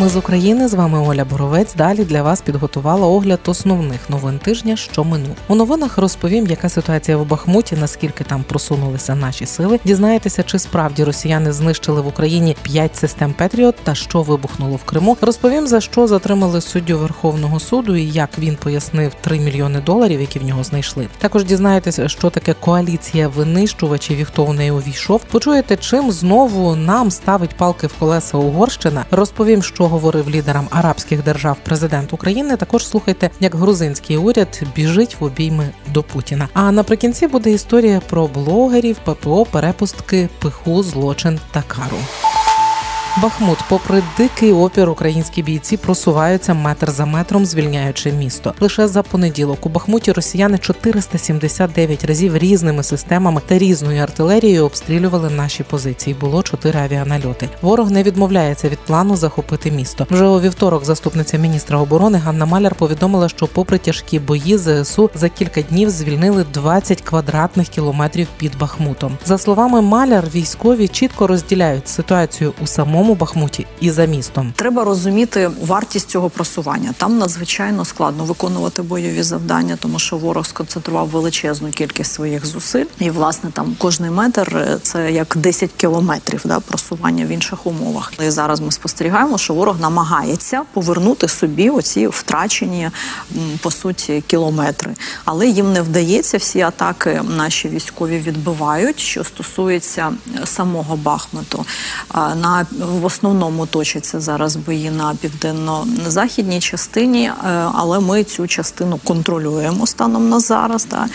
Ми з України з вами Оля Боровець. Далі для вас підготувала огляд основних новин тижня, що минув. У новинах розповім, яка ситуація в Бахмуті, наскільки там просунулися наші сили. Дізнаєтеся, чи справді росіяни знищили в Україні 5 систем Петріот та що вибухнуло в Криму. Розповім за що затримали суддю Верховного суду і як він пояснив 3 мільйони доларів, які в нього знайшли. Також дізнаєтеся, що таке коаліція винищувачів і хто в неї увійшов. Почуєте, чим знову нам ставить палки в колеса Угорщина. Розповім, що говорив лідерам арабських держав президент України. Також слухайте, як грузинський уряд біжить в обійми до Путіна. А наприкінці буде історія про блогерів, ППО, перепустки, пиху, злочин та кару. Бахмут, попри дикий опір, українські бійці просуваються метр за метром, звільняючи місто. Лише за понеділок у Бахмуті росіяни 479 разів різними системами та різною артилерією обстрілювали наші позиції. Було чотири авіанальоти. Ворог не відмовляється від плану захопити місто. Вже у вівторок заступниця міністра оборони Ганна Маляр повідомила, що, попри тяжкі бої, ЗСУ за кілька днів звільнили 20 квадратних кілометрів під Бахмутом. За словами Маляр, військові чітко розділяють ситуацію у самому самому Бахмуті і за містом. Треба розуміти вартість цього просування. Там надзвичайно складно виконувати бойові завдання, тому що ворог сконцентрував величезну кількість своїх зусиль, і власне там кожний метр е, це як 10 кілометрів да просування в інших умовах. І зараз ми спостерігаємо, що ворог намагається повернути собі оці втрачені по суті кілометри, але їм не вдається. Всі атаки наші військові відбивають. Що стосується самого Бахмуту, на в основному точаться зараз бої на південно-західній частині, е, але ми цю частину контролюємо станом на зараз. Та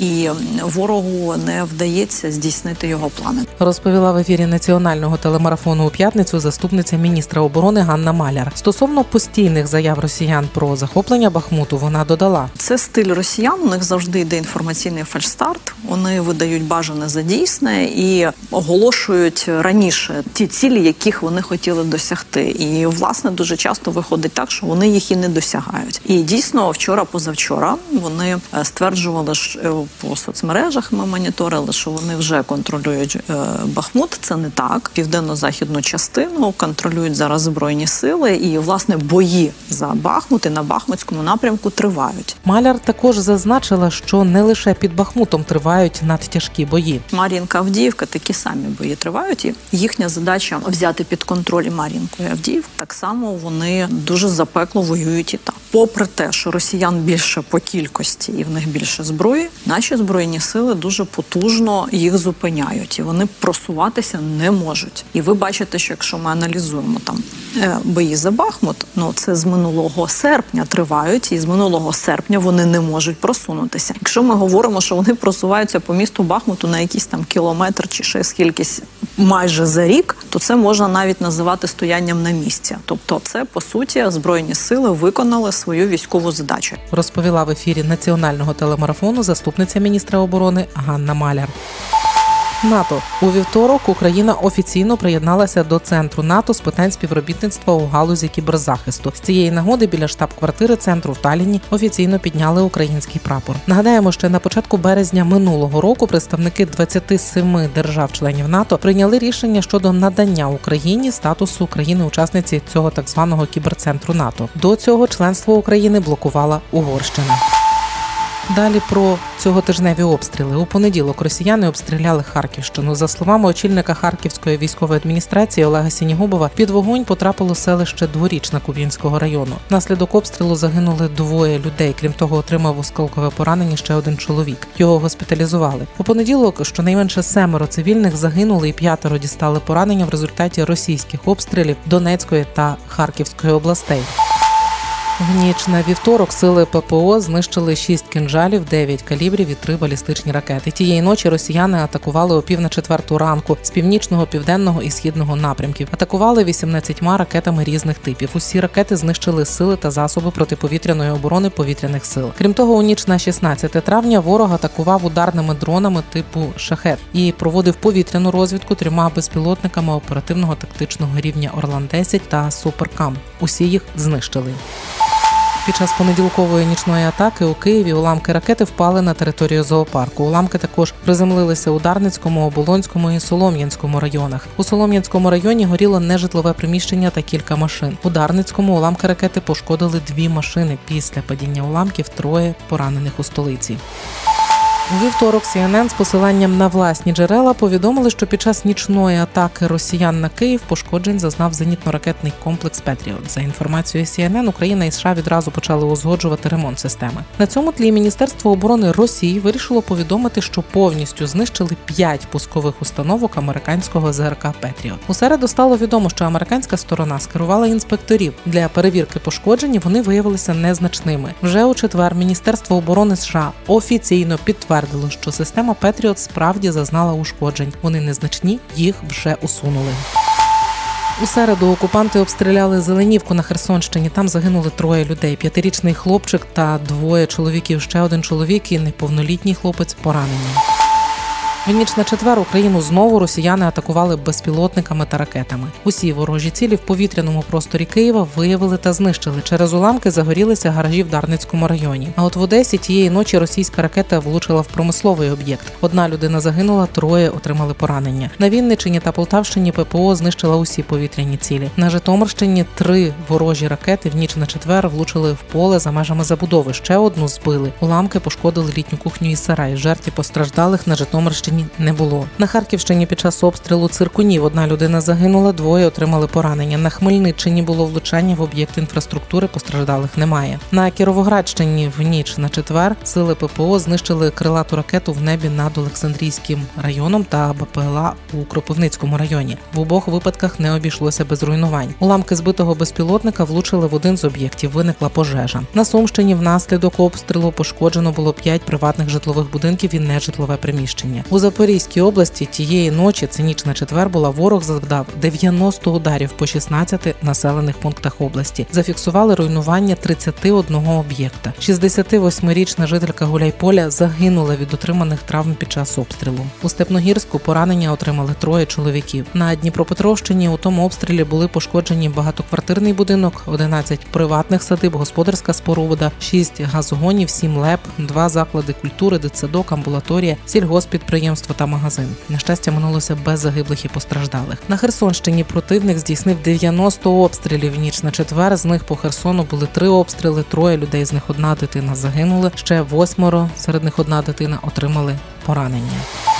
і ворогу не вдається здійснити його плани. Розповіла в ефірі національного телемарафону у п'ятницю заступниця міністра оборони Ганна Маляр. Стосовно постійних заяв росіян про захоплення Бахмуту, вона додала: це стиль росіян. У них завжди йде інформаційний фальшстарт. Вони видають бажане за дійсне і оголошують раніше ті цілі, яких вони хотіли досягти. І власне дуже часто виходить так, що вони їх і не досягають. І дійсно, вчора, позавчора, вони е, стверджували що е, по соцмережах. Ми моніторили, що вони вже контролюють е, Бахмут. Це не так. Південно-західну частину контролюють зараз збройні сили, і власне бої за Бахмут і на Бахмутському напрямку тривають. Маляр також зазначила, що не лише під Бахмутом тривають надтяжкі бої. Мар'їнка Авдіївка такі самі бої тривають, і їхня задача взяти під контроль Мар'їнку і Авдіїв. Так само вони дуже запекло воюють і там. Попри те, що росіян більше по кількості і в них більше зброї, наші збройні сили дуже потужно їх зупиняють, і вони просуватися не можуть. І ви бачите, що якщо ми аналізуємо там е, бої за Бахмут, ну це з минулого серпня тривають, і з минулого серпня вони не можуть просунутися. Якщо ми говоримо, що вони просуваються по місту Бахмуту на якийсь там кілометр чи ще скількись майже за рік, то це можна навіть називати стоянням на місці. Тобто, це по суті збройні сили виконали свою військову задачу. Розповіла в ефірі національного телемарафону заступниця міністра оборони Ганна Маляр. НАТО у вівторок Україна офіційно приєдналася до центру НАТО з питань співробітництва у галузі кіберзахисту. З цієї нагоди біля штаб-квартири центру в Таліні офіційно підняли український прапор. Нагадаємо, що на початку березня минулого року представники 27 держав-членів НАТО прийняли рішення щодо надання Україні статусу країни-учасниці цього так званого кіберцентру НАТО. До цього членство України блокувала Угорщина. Далі про цьоготижневі обстріли у понеділок росіяни обстріляли Харківщину. За словами очільника Харківської військової адміністрації Олега Сінігубова, під вогонь потрапило селище Дворічна Кубінського району. Наслідок обстрілу загинули двоє людей. Крім того, отримав осколкове поранення ще один чоловік. Його госпіталізували. У понеділок щонайменше семеро цивільних загинули і п'ятеро дістали поранення в результаті російських обстрілів Донецької та Харківської областей. В ніч на вівторок сили ППО знищили шість кінжалів, дев'ять калібрів і три балістичні ракети. Тієї ночі росіяни атакували о пів на четверту ранку з північного, південного і східного напрямків. Атакували 18 ракетами різних типів. Усі ракети знищили сили та засоби протиповітряної оборони повітряних сил. Крім того, у ніч на 16 травня ворог атакував ударними дронами типу шахет і проводив повітряну розвідку трьома безпілотниками оперативного тактичного рівня Орлан 10 та Суперкам. Усі їх знищили. Під час понеділкової нічної атаки у Києві уламки ракети впали на територію зоопарку. Уламки також приземлилися у Дарницькому, Оболонському і Солом'янському районах. У Солом'янському районі горіло нежитлове приміщення та кілька машин. У Дарницькому уламки ракети пошкодили дві машини. Після падіння уламків троє поранених у столиці. Вівторок CNN з посиланням на власні джерела повідомили, що під час нічної атаки росіян на Київ пошкоджень зазнав зенітно-ракетний комплекс Петріот. За інформацією CNN, Україна і США відразу почали узгоджувати ремонт системи. На цьому тлі Міністерство оборони Росії вирішило повідомити, що повністю знищили п'ять пускових установок американського ЗРК Петріот. У середу стало відомо, що американська сторона скерувала інспекторів для перевірки пошкоджень. Вони виявилися незначними. Вже у четвер Міністерство оборони США офіційно підтвердило, що система Петріот справді зазнала ушкоджень. Вони незначні, їх вже усунули. У середу окупанти обстріляли Зеленівку на Херсонщині. Там загинули троє людей: п'ятирічний хлопчик та двоє чоловіків. Ще один чоловік і неповнолітній хлопець поранені. В ніч на четвер Україну знову росіяни атакували безпілотниками та ракетами. Усі ворожі цілі в повітряному просторі Києва виявили та знищили. Через уламки загорілися гаражі в Дарницькому районі. А от в Одесі тієї ночі російська ракета влучила в промисловий об'єкт. Одна людина загинула, троє отримали поранення. На Вінниччині та Полтавщині ППО знищила усі повітряні цілі. На Житомирщині три ворожі ракети в ніч на четвер влучили в поле за межами забудови. Ще одну збили. Уламки пошкодили літню кухню і сарай. Жертв постраждалих на Житомирщині не було. На Харківщині під час обстрілу циркунів одна людина загинула, двоє отримали поранення. На Хмельниччині було влучання в об'єкт інфраструктури, постраждалих немає. На Кіровоградщині в ніч на четвер сили ППО знищили крилату ракету в небі над Олександрійським районом та БПЛА у Кропивницькому районі. В обох випадках не обійшлося без руйнувань. Уламки збитого безпілотника влучили в один з об'єктів. Виникла пожежа. На Сумщині внаслідок обстрілу пошкоджено було п'ять приватних житлових будинків і нежитлове приміщення. У Запорізькій області тієї ночі, це ніч на четвер, була ворог завдав 90 ударів по 16 населених пунктах області. Зафіксували руйнування 31 об'єкта. 68-річна жителька Гуляйполя загинула від отриманих травм під час обстрілу. У Степногірську поранення отримали троє чоловіків. На Дніпропетровщині у тому обстрілі були пошкоджені багатоквартирний будинок, 11 приватних садиб, господарська споруда, 6 газогонів, 7 леп, 2 заклади культури, дитсадок, амбулаторія, сільгоспідприємство та магазин. На щастя, минулося без загиблих і постраждалих. На Херсонщині противник здійснив 90 обстрілів ніч на четвер. З них по Херсону були три обстріли. Троє людей з них одна дитина загинули. Ще восьмеро серед них одна дитина отримали поранення.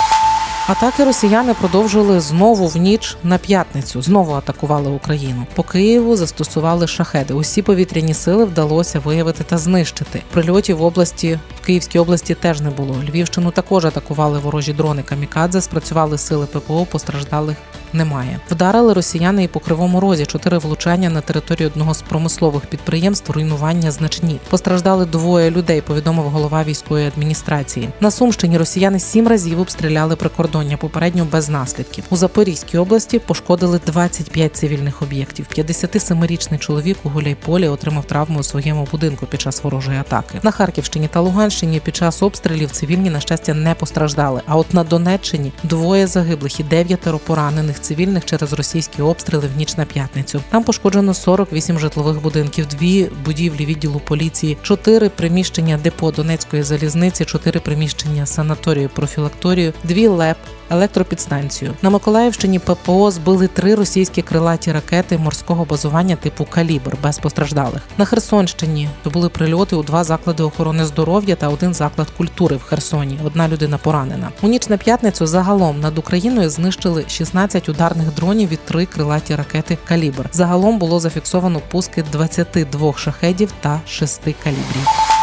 Атаки росіяни продовжили знову в ніч на п'ятницю. Знову атакували Україну. По Києву застосували шахеди. Усі повітряні сили вдалося виявити та знищити. Прильотів в області в Київській області теж не було. Львівщину також атакували ворожі дрони камікадзе. Спрацювали сили ППО. Постраждалих немає. Вдарили росіяни і по кривому розі. Чотири влучання на територію одного з промислових підприємств. Руйнування значні. Постраждали двоє людей. Повідомив голова військової адміністрації. На Сумщині росіяни сім разів обстріляли прикордоння. Попередньо без наслідків. У Запорізькій області пошкодили 25 цивільних об'єктів. 57-річний чоловік у Гуляйполі отримав травму у своєму будинку під час ворожої атаки. На Харківщині та Луганщині під час обстрілів цивільні на щастя не постраждали. А от на Донеччині двоє загиблих і дев'ятеро поранених цивільних через російські обстріли в ніч на п'ятницю. Там пошкоджено 48 житлових будинків, дві будівлі відділу поліції, чотири приміщення депо Донецької залізниці, чотири приміщення санаторію профілакторію, дві ЛЕП. Електропідстанцію на Миколаївщині ППО збили три російські крилаті ракети морського базування типу Калібр без постраждалих. На Херсонщині то були прильоти у два заклади охорони здоров'я та один заклад культури в Херсоні. Одна людина поранена. У ніч на п'ятницю загалом над Україною знищили 16 ударних дронів і три крилаті ракети Калібр. Загалом було зафіксовано пуски 22 шахедів та 6 калібрів.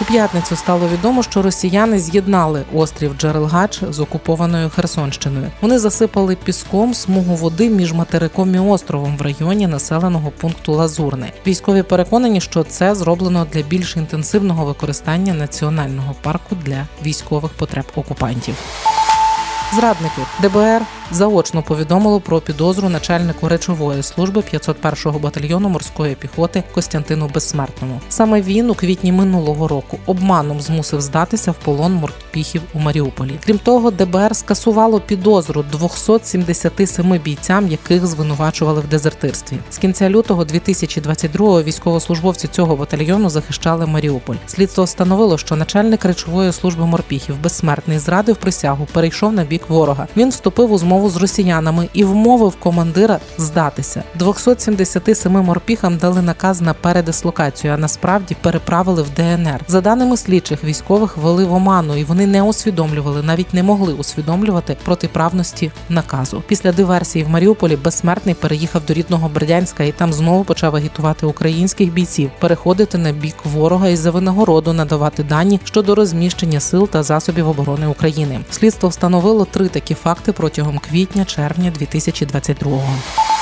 У п'ятницю стало відомо, що росіяни з'єднали острів Джерелгач з окупованою Херсонщиною. Вони засипали піском смугу води між материком і островом в районі населеного пункту Лазурне. Військові переконані, що це зроблено для більш інтенсивного використання національного парку для військових потреб окупантів. Зрадники ДБР заочно повідомило про підозру начальнику речової служби 501-го батальйону морської піхоти Костянтину Безсмертному. Саме він у квітні минулого року обманом змусив здатися в полон морпіхів у Маріуполі. Крім того, ДБР скасувало підозру 277 бійцям, яких звинувачували в дезертирстві. З кінця лютого 2022-го військовослужбовці цього батальйону захищали Маріуполь. Слідство встановило, що начальник речової служби морпіхів безсмертний зрадив присягу, перейшов на бік ворога. Він вступив у змову з росіянами і вмовив командира здатися. 277 морпіхам дали наказ на передислокацію, а насправді переправили в ДНР. За даними слідчих, військових вели в оману, і вони не усвідомлювали, навіть не могли усвідомлювати протиправності наказу. Після диверсії в Маріуполі безсмертний переїхав до рідного Бердянська і там знову почав агітувати українських бійців переходити на бік ворога і за винагороду надавати дані щодо розміщення сил та засобів оборони України. Слідство встановило три такі факти протягом квітня-червня 2022-го.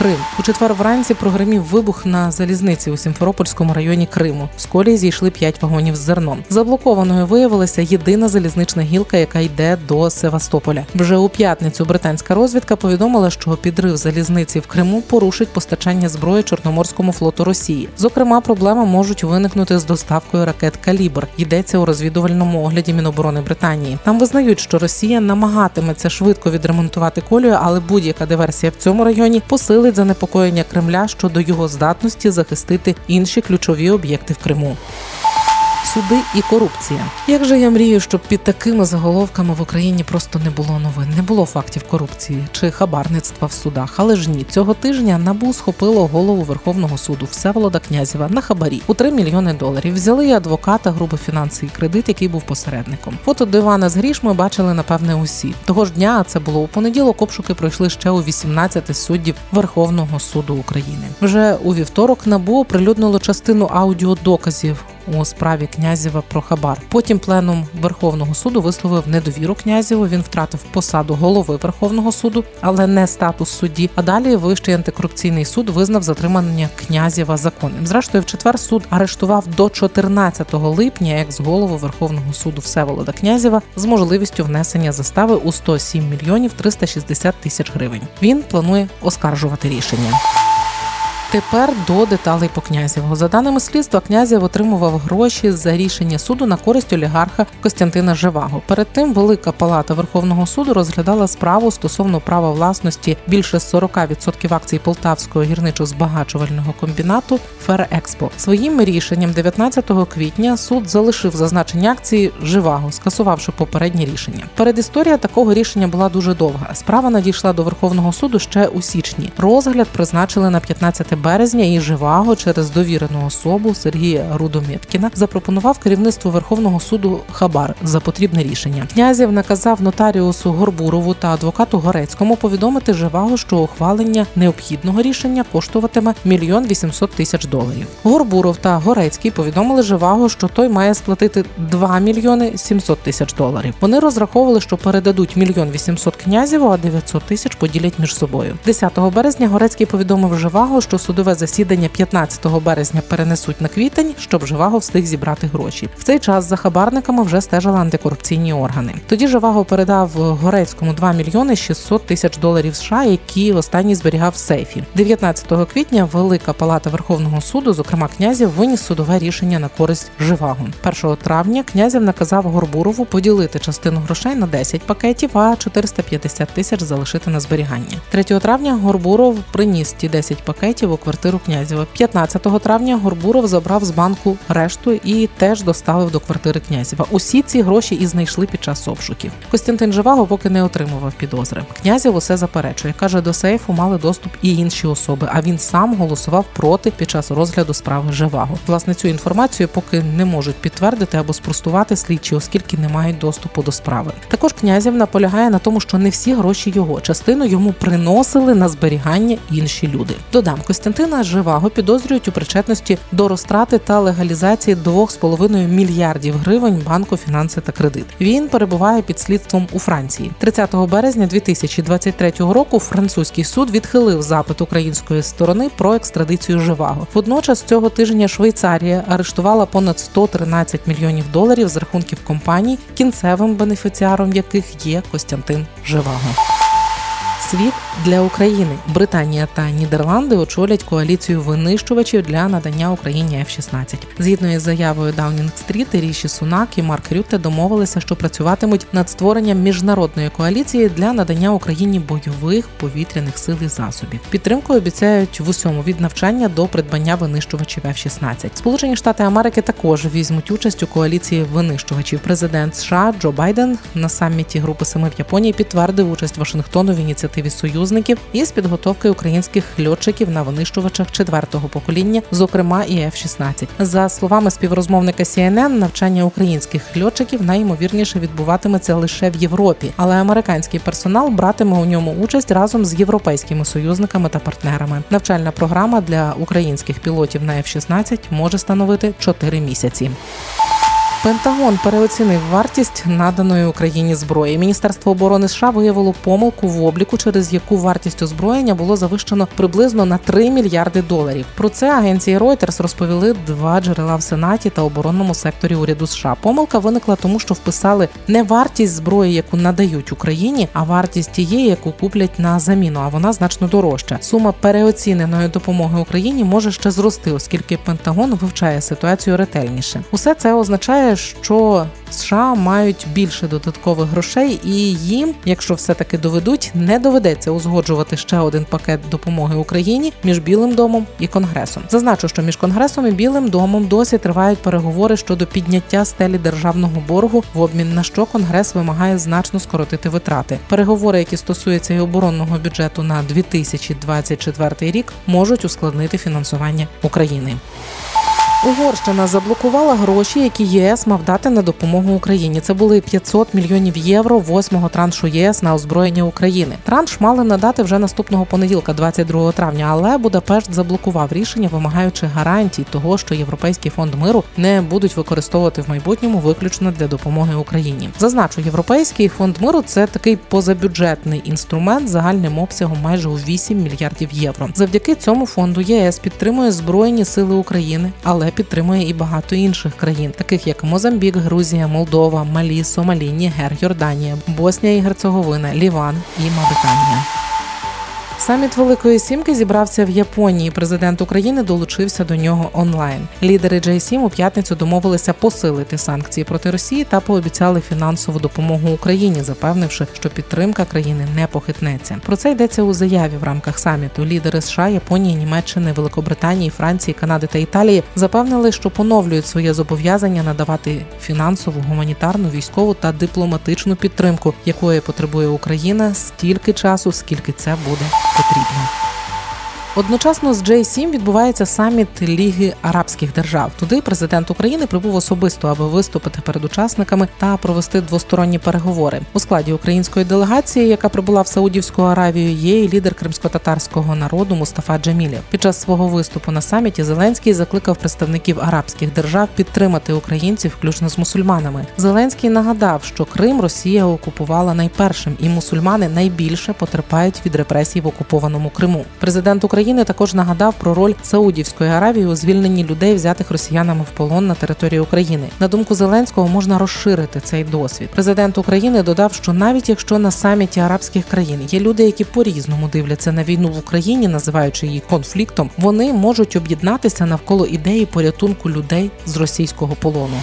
Крим у четвер вранці прогремів вибух на залізниці у Сімферопольському районі Криму. З колії зійшли п'ять вагонів з зерном. Заблокованою виявилася єдина залізнична гілка, яка йде до Севастополя. Вже у п'ятницю британська розвідка повідомила, що підрив залізниці в Криму порушить постачання зброї Чорноморському флоту Росії. Зокрема, проблеми можуть виникнути з доставкою ракет Калібр. Йдеться у розвідувальному огляді Міноборони Британії. Там визнають, що Росія намагатиметься швидко відремонтувати колію, але будь-яка диверсія в цьому районі посилить занепокоєння Кремля щодо його здатності захистити інші ключові об'єкти в Криму. Суди і корупція. Як же я мрію, щоб під такими заголовками в Україні просто не було новин, не було фактів корупції чи хабарництва в судах. Але ж ні, цього тижня набу схопило голову Верховного суду Всеволода Князєва на хабарі у 3 мільйони доларів. Взяли і адвоката, грубо фінанси і кредит, який був посередником. Фото дивана з грішми бачили напевне усі. Того ж дня, а це було у понеділок. Обшуки пройшли ще у 18 суддів Верховного суду України. Вже у вівторок набу оприлюднило частину аудіодоказів у справі князєва про хабар. Потім пленум Верховного суду висловив недовіру князєву. Він втратив посаду голови Верховного суду, але не статус судді. А далі Вищий антикорупційний суд визнав затримання князєва законним. Зрештою, в четвер суд арештував до 14 липня екс-голову Верховного суду Всеволода Князєва з можливістю внесення застави у 107 мільйонів 360 тисяч гривень. Він планує оскаржувати рішення. Тепер до деталей по князєву. За даними слідства, князєв отримував гроші за рішення суду на користь олігарха Костянтина Живаго. Перед тим Велика Палата Верховного суду розглядала справу стосовно права власності більше 40% акцій Полтавського гірничо-збагачувального комбінату Ферекспо. Своїм рішенням 19 квітня суд залишив зазначені акції Живаго, скасувавши попереднє рішення. Передісторія такого рішення була дуже довга. Справа надійшла до Верховного суду ще у січні. Розгляд призначили на 15 березня і Живаго через довірену особу Сергія Рудоміткіна запропонував керівництву Верховного суду Хабар за потрібне рішення. Князів наказав нотаріусу Горбурову та адвокату Горецькому повідомити Живаго, що ухвалення необхідного рішення коштуватиме мільйон вісімсот тисяч доларів. Горбуров та Горецький повідомили Живаго, що той має сплатити 2 мільйони 700 тисяч доларів. Вони розраховували, що передадуть мільйон вісімсот князіву, а 900 тисяч поділять між собою. 10 березня Горецький повідомив Живаго, що судове засідання 15 березня перенесуть на квітень, щоб Живаго встиг зібрати гроші. В цей час за хабарниками вже стежили антикорупційні органи. Тоді Живаго передав Горецькому 2 мільйони 600 тисяч доларів США, які останній зберігав в сейфі. 19 квітня Велика Палата Верховного суду, зокрема князів, виніс судове рішення на користь Живаго. 1 травня князів наказав Горбурову поділити частину грошей на 10 пакетів, а 450 тисяч залишити на зберігання. 3 травня Горбуров приніс ті 10 пакетів у квартиру князєва. 15 травня Горбуров забрав з банку решту і теж доставив до квартири князєва. Усі ці гроші і знайшли під час обшуків. Костянтин Живаго поки не отримував підозри. Князєв усе заперечує. каже, до сейфу мали доступ і інші особи. А він сам голосував проти під час розгляду справи Живаго. Власне, цю інформацію поки не можуть підтвердити або спростувати слідчі, оскільки не мають доступу до справи. Також князів наполягає на тому, що не всі гроші його частину йому приносили на зберігання інші люди. Додам Костянтина Живаго підозрюють у причетності до розтрати та легалізації 2,5 мільярдів гривень банку фінанси та кредит. Він перебуває під слідством у Франції. 30 березня 2023 року французький суд відхилив запит української сторони про екстрадицію Живаго. Водночас цього тижня Швейцарія арештувала понад 113 мільйонів доларів з рахунків компаній, кінцевим бенефіціаром яких є Костянтин Живаго. Світ для України. Британія та Нідерланди очолять коаліцію винищувачів для надання Україні F-16. Згідно із заявою Даунінг Стріт, Ріші Сунак і Марк Рютте домовилися, що працюватимуть над створенням міжнародної коаліції для надання Україні бойових повітряних сил і засобів. Підтримку обіцяють в усьому від навчання до придбання винищувачів F-16. Сполучені Штати Америки також візьмуть участь у коаліції винищувачів. Президент США Джо Байден на саміті Групи Семи в Японії підтвердив участь Вашингтону в ініціативі союзників із підготовки українських льотчиків на винищувачах четвертого покоління, зокрема і F-16. За словами співрозмовника CNN, навчання українських льотчиків найімовірніше відбуватиметься лише в Європі, але американський персонал братиме у ньому участь разом з європейськими союзниками та партнерами. Навчальна програма для українських пілотів на F-16 може становити 4 місяці. Пентагон переоцінив вартість наданої Україні зброї. Міністерство оборони США виявило помилку в обліку, через яку вартість озброєння було завищено приблизно на 3 мільярди доларів. Про це агенції Reuters розповіли два джерела в сенаті та оборонному секторі уряду США. Помилка виникла тому, що вписали не вартість зброї, яку надають Україні, а вартість тієї, яку куплять на заміну. А вона значно дорожча. Сума переоціненої допомоги Україні може ще зрости, оскільки Пентагон вивчає ситуацію ретельніше. Усе це означає, що США мають більше додаткових грошей, і їм, якщо все таки доведуть, не доведеться узгоджувати ще один пакет допомоги Україні між Білим домом і Конгресом. Зазначу, що між Конгресом і Білим домом досі тривають переговори щодо підняття стелі державного боргу, в обмін на що Конгрес вимагає значно скоротити витрати. Переговори, які стосуються і оборонного бюджету на 2024 рік, можуть ускладнити фінансування України. Угорщина заблокувала гроші, які ЄС мав дати на допомогу Україні. Це були 500 мільйонів євро восьмого траншу ЄС на озброєння України. Транш мали надати вже наступного понеділка, 22 травня. Але Будапешт заблокував рішення, вимагаючи гарантій того, що Європейський фонд миру не будуть використовувати в майбутньому виключно для допомоги Україні. Зазначу, європейський фонд миру це такий позабюджетний інструмент загальним обсягом майже у 8 мільярдів євро. Завдяки цьому фонду ЄС підтримує збройні сили України, але підтримує і багато інших країн, таких як Мозамбік, Грузія, Молдова, Малі, Сомалі, Нігер, Йорданія, Боснія і Герцеговина, Ліван і Мавританія. Саміт Великої Сімки зібрався в Японії. Президент України долучився до нього онлайн. Лідери J7 у п'ятницю домовилися посилити санкції проти Росії та пообіцяли фінансову допомогу Україні, запевнивши, що підтримка країни не похитнеться. Про це йдеться у заяві в рамках саміту. Лідери США, Японії, Німеччини, Великобританії, Франції, Канади та Італії запевнили, що поновлюють своє зобов'язання надавати фінансову, гуманітарну, військову та дипломатичну підтримку, якої потребує Україна стільки часу, скільки це буде потрібно. Одночасно з J7 відбувається саміт Ліги Арабських держав. Туди президент України прибув особисто, аби виступити перед учасниками та провести двосторонні переговори. У складі української делегації, яка прибула в Саудівську Аравію, є і лідер кримсько-татарського народу Мустафа Джамілєв. Під час свого виступу на саміті Зеленський закликав представників арабських держав підтримати українців, включно з мусульманами. Зеленський нагадав, що Крим Росія окупувала найпершим, і мусульмани найбільше потерпають від репресій в окупованому Криму. Президент України України також нагадав про роль Саудівської Аравії у звільненні людей, взятих росіянами в полон на території України. На думку Зеленського, можна розширити цей досвід. Президент України додав, що навіть якщо на саміті арабських країн є люди, які по-різному дивляться на війну в Україні, називаючи її конфліктом, вони можуть об'єднатися навколо ідеї порятунку людей з російського полону.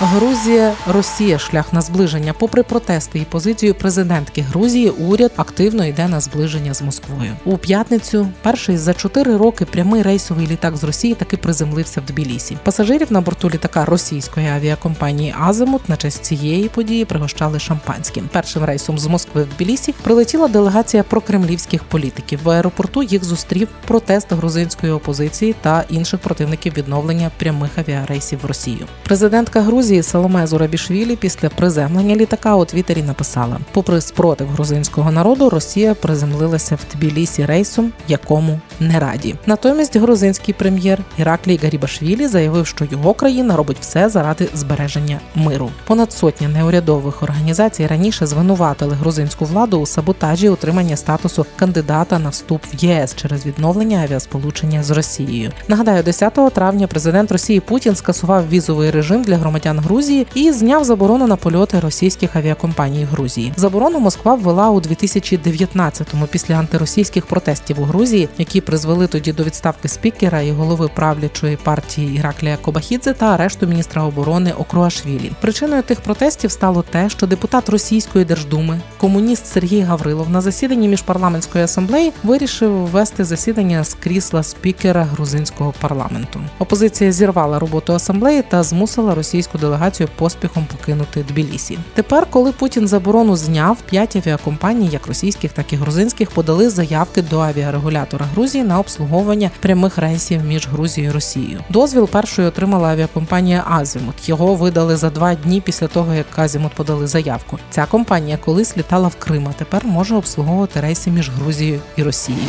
Грузія, Росія шлях на зближення. Попри протести і позицію президентки Грузії, уряд активно йде на зближення з Москвою. У п'ятницю перший за чотири роки прямий рейсовий літак з Росії таки приземлився в Тбілісі. Пасажирів на борту літака російської авіакомпанії Азимут на честь цієї події пригощали шампанським. Першим рейсом з Москви в Тбілісі прилетіла делегація прокремлівських політиків. В аеропорту їх зустрів протест грузинської опозиції та інших противників відновлення прямих авіарейсів в Росію. Президентка Грузії Грузії Соломе Зурабішвілі після приземлення літака у Твіттері написала: попри спротив грузинського народу, Росія приземлилася в Тбілісі рейсом, якому не раді. Натомість грузинський прем'єр Іраклій Гарібашвілі заявив, що його країна робить все заради збереження миру. Понад сотня неурядових організацій раніше звинуватили грузинську владу у саботажі утримання статусу кандидата на вступ в ЄС через відновлення авіасполучення з Росією. Нагадаю, 10 травня президент Росії Путін скасував візовий режим для громадян громадян Грузії і зняв заборону на польоти російських авіакомпаній Грузії. Заборону Москва ввела у 2019-му після антиросійських протестів у Грузії, які призвели тоді до відставки спікера і голови правлячої партії Іраклія Кобахідзе та арешту міністра оборони Окруашвілі. Причиною тих протестів стало те, що депутат російської держдуми, комуніст Сергій Гаврилов, на засіданні міжпарламентської асамблеї вирішив ввести засідання з крісла спікера грузинського парламенту. Опозиція зірвала роботу асамблеї та змусила російську делегацію поспіхом покинути Тбілісі. Тепер, коли Путін заборону зняв, п'ять авіакомпаній, як російських, так і грузинських, подали заявки до авіарегулятора Грузії на обслуговування прямих рейсів між Грузією і Росією. Дозвіл першою отримала авіакомпанія Азімут. Його видали за два дні після того, як Азімут подали заявку. Ця компанія колись літала в Крим, а тепер може обслуговувати рейси між Грузією і Росією.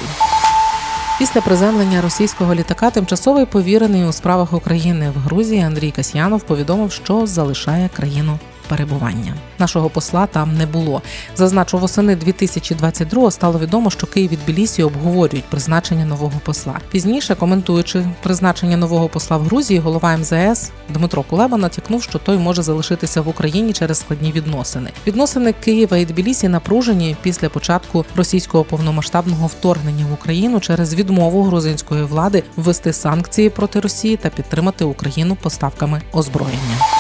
Після приземлення російського літака тимчасовий повірений у справах України в Грузії Андрій Касьянов повідомив, що залишає країну. Перебування нашого посла там не було. Зазначу, восени 2022 стало відомо, що Київ і Тбілісі обговорюють призначення нового посла. Пізніше, коментуючи призначення нового посла в Грузії, голова МЗС Дмитро Кулеба натякнув, що той може залишитися в Україні через складні відносини. Відносини Києва і Тбілісі напружені після початку російського повномасштабного вторгнення в Україну через відмову грузинської влади ввести санкції проти Росії та підтримати Україну поставками озброєння.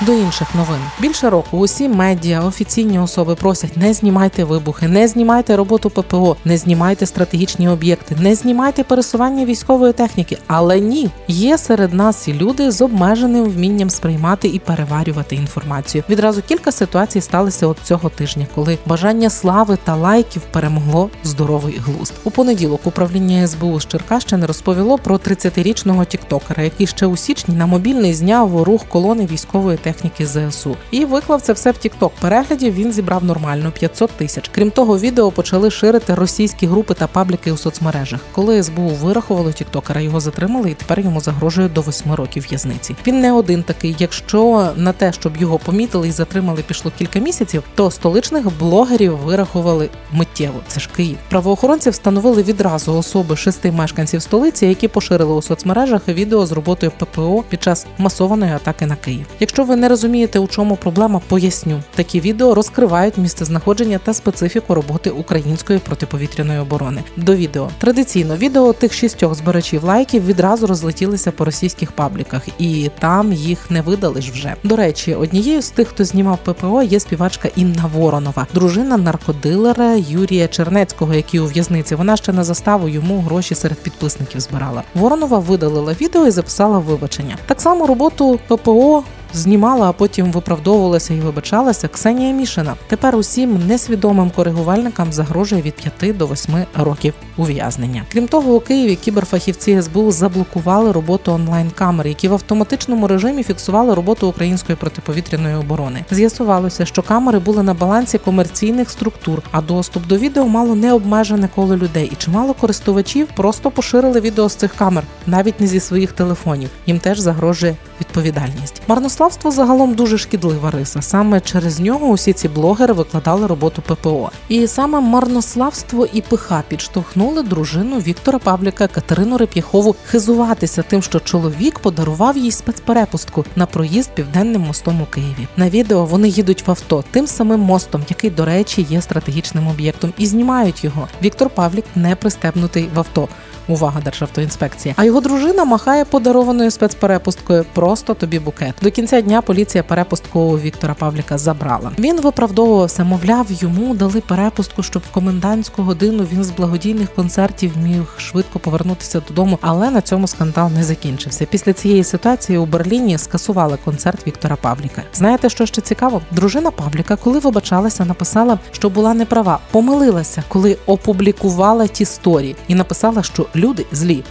До інших новин більше року усі медіа, офіційні особи просять не знімайте вибухи, не знімайте роботу ППО, не знімайте стратегічні об'єкти, не знімайте пересування військової техніки. Але ні, є серед нас і люди з обмеженим вмінням сприймати і переварювати інформацію. Відразу кілька ситуацій сталися от цього тижня, коли бажання слави та лайків перемогло здоровий глузд. У понеділок управління СБУ з Черкащини розповіло про 30-річного тіктокера, який ще у січні на мобільний зняв рух колони військової техніки техніки ЗСУ. І виклав це все в Тікток. Переглядів він зібрав нормально 500 тисяч. Крім того, відео почали ширити російські групи та пабліки у соцмережах. Коли СБУ вирахувало Тіктокера, його затримали, і тепер йому загрожує до 8 років в'язниці. Він не один такий. Якщо на те, щоб його помітили і затримали, пішло кілька місяців, то столичних блогерів вирахували миттєво. Це ж Київ. Правоохоронці встановили відразу особи шести мешканців столиці, які поширили у соцмережах відео з роботою ППО під час масованої атаки на Київ. Якщо ви не розумієте, у чому проблема, поясню. Такі відео розкривають місцезнаходження та специфіку роботи української протиповітряної оборони. До відео традиційно відео тих шістьох збирачів лайків відразу розлетілися по російських пабліках, і там їх не видали ж вже. До речі, однією з тих, хто знімав ППО, є співачка Інна Воронова, дружина наркодилера Юрія Чернецького, який у в'язниці. Вона ще на заставу йому гроші серед підписників збирала. Воронова видалила відео і записала вибачення. Так само роботу ППО знімала, а потім виправдовувалася і вибачалася Ксенія Мішина. Тепер усім несвідомим коригувальникам загрожує від 5 до 8 років ув'язнення. Крім того, у Києві кіберфахівці СБУ заблокували роботу онлайн-камер, які в автоматичному режимі фіксували роботу української протиповітряної оборони. З'ясувалося, що камери були на балансі комерційних структур, а доступ до відео мало необмежене коло людей, і чимало користувачів просто поширили відео з цих камер, навіть не зі своїх телефонів. Їм теж загрожує відповідальність. Марнославство загалом дуже шкідлива риса. Саме через нього усі ці блогери викладали роботу ППО. І саме марнославство і пиха підштовхнули дружину Віктора Павліка Катерину Реп'яхову хизуватися тим, що чоловік подарував їй спецперепустку на проїзд південним мостом у Києві. На відео вони їдуть в авто тим самим мостом, який, до речі, є стратегічним об'єктом, і знімають його. Віктор Павлік не пристебнутий в авто. Увага, Державтоінспекція. А його дружина махає подарованою спецперепусткою. Просто тобі букет. До кінця дня поліція перепустку Віктора Павліка забрала. Він виправдовувався, мовляв, йому дали перепустку, щоб в комендантську годину він з благодійних концертів міг швидко повернутися додому. Але на цьому скандал не закінчився. Після цієї ситуації у Берліні скасували концерт Віктора Павліка. Знаєте, що ще цікаво? Дружина Павліка, коли вибачалася, написала, що була неправа, помилилася, коли опублікувала ті сторі і написала, що люди злі.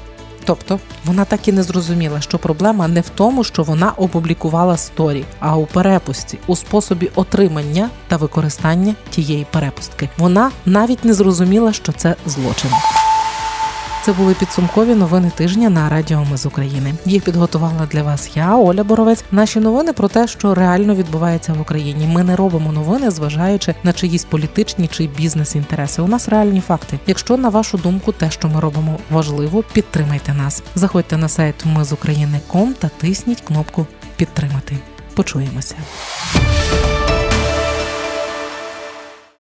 Тобто вона так і не зрозуміла, що проблема не в тому, що вона опублікувала сторі, а у перепустці, у способі отримання та використання тієї перепустки. Вона навіть не зрозуміла, що це злочин. Це були підсумкові новини тижня на Радіо Ми з України. Їх підготувала для вас я, Оля Боровець. Наші новини про те, що реально відбувається в Україні. Ми не робимо новини, зважаючи на чиїсь політичні чи бізнес-інтереси. У нас реальні факти. Якщо на вашу думку, те, що ми робимо, важливо, підтримайте нас. Заходьте на сайт Ми з України.ком та тисніть кнопку Підтримати. Почуємося.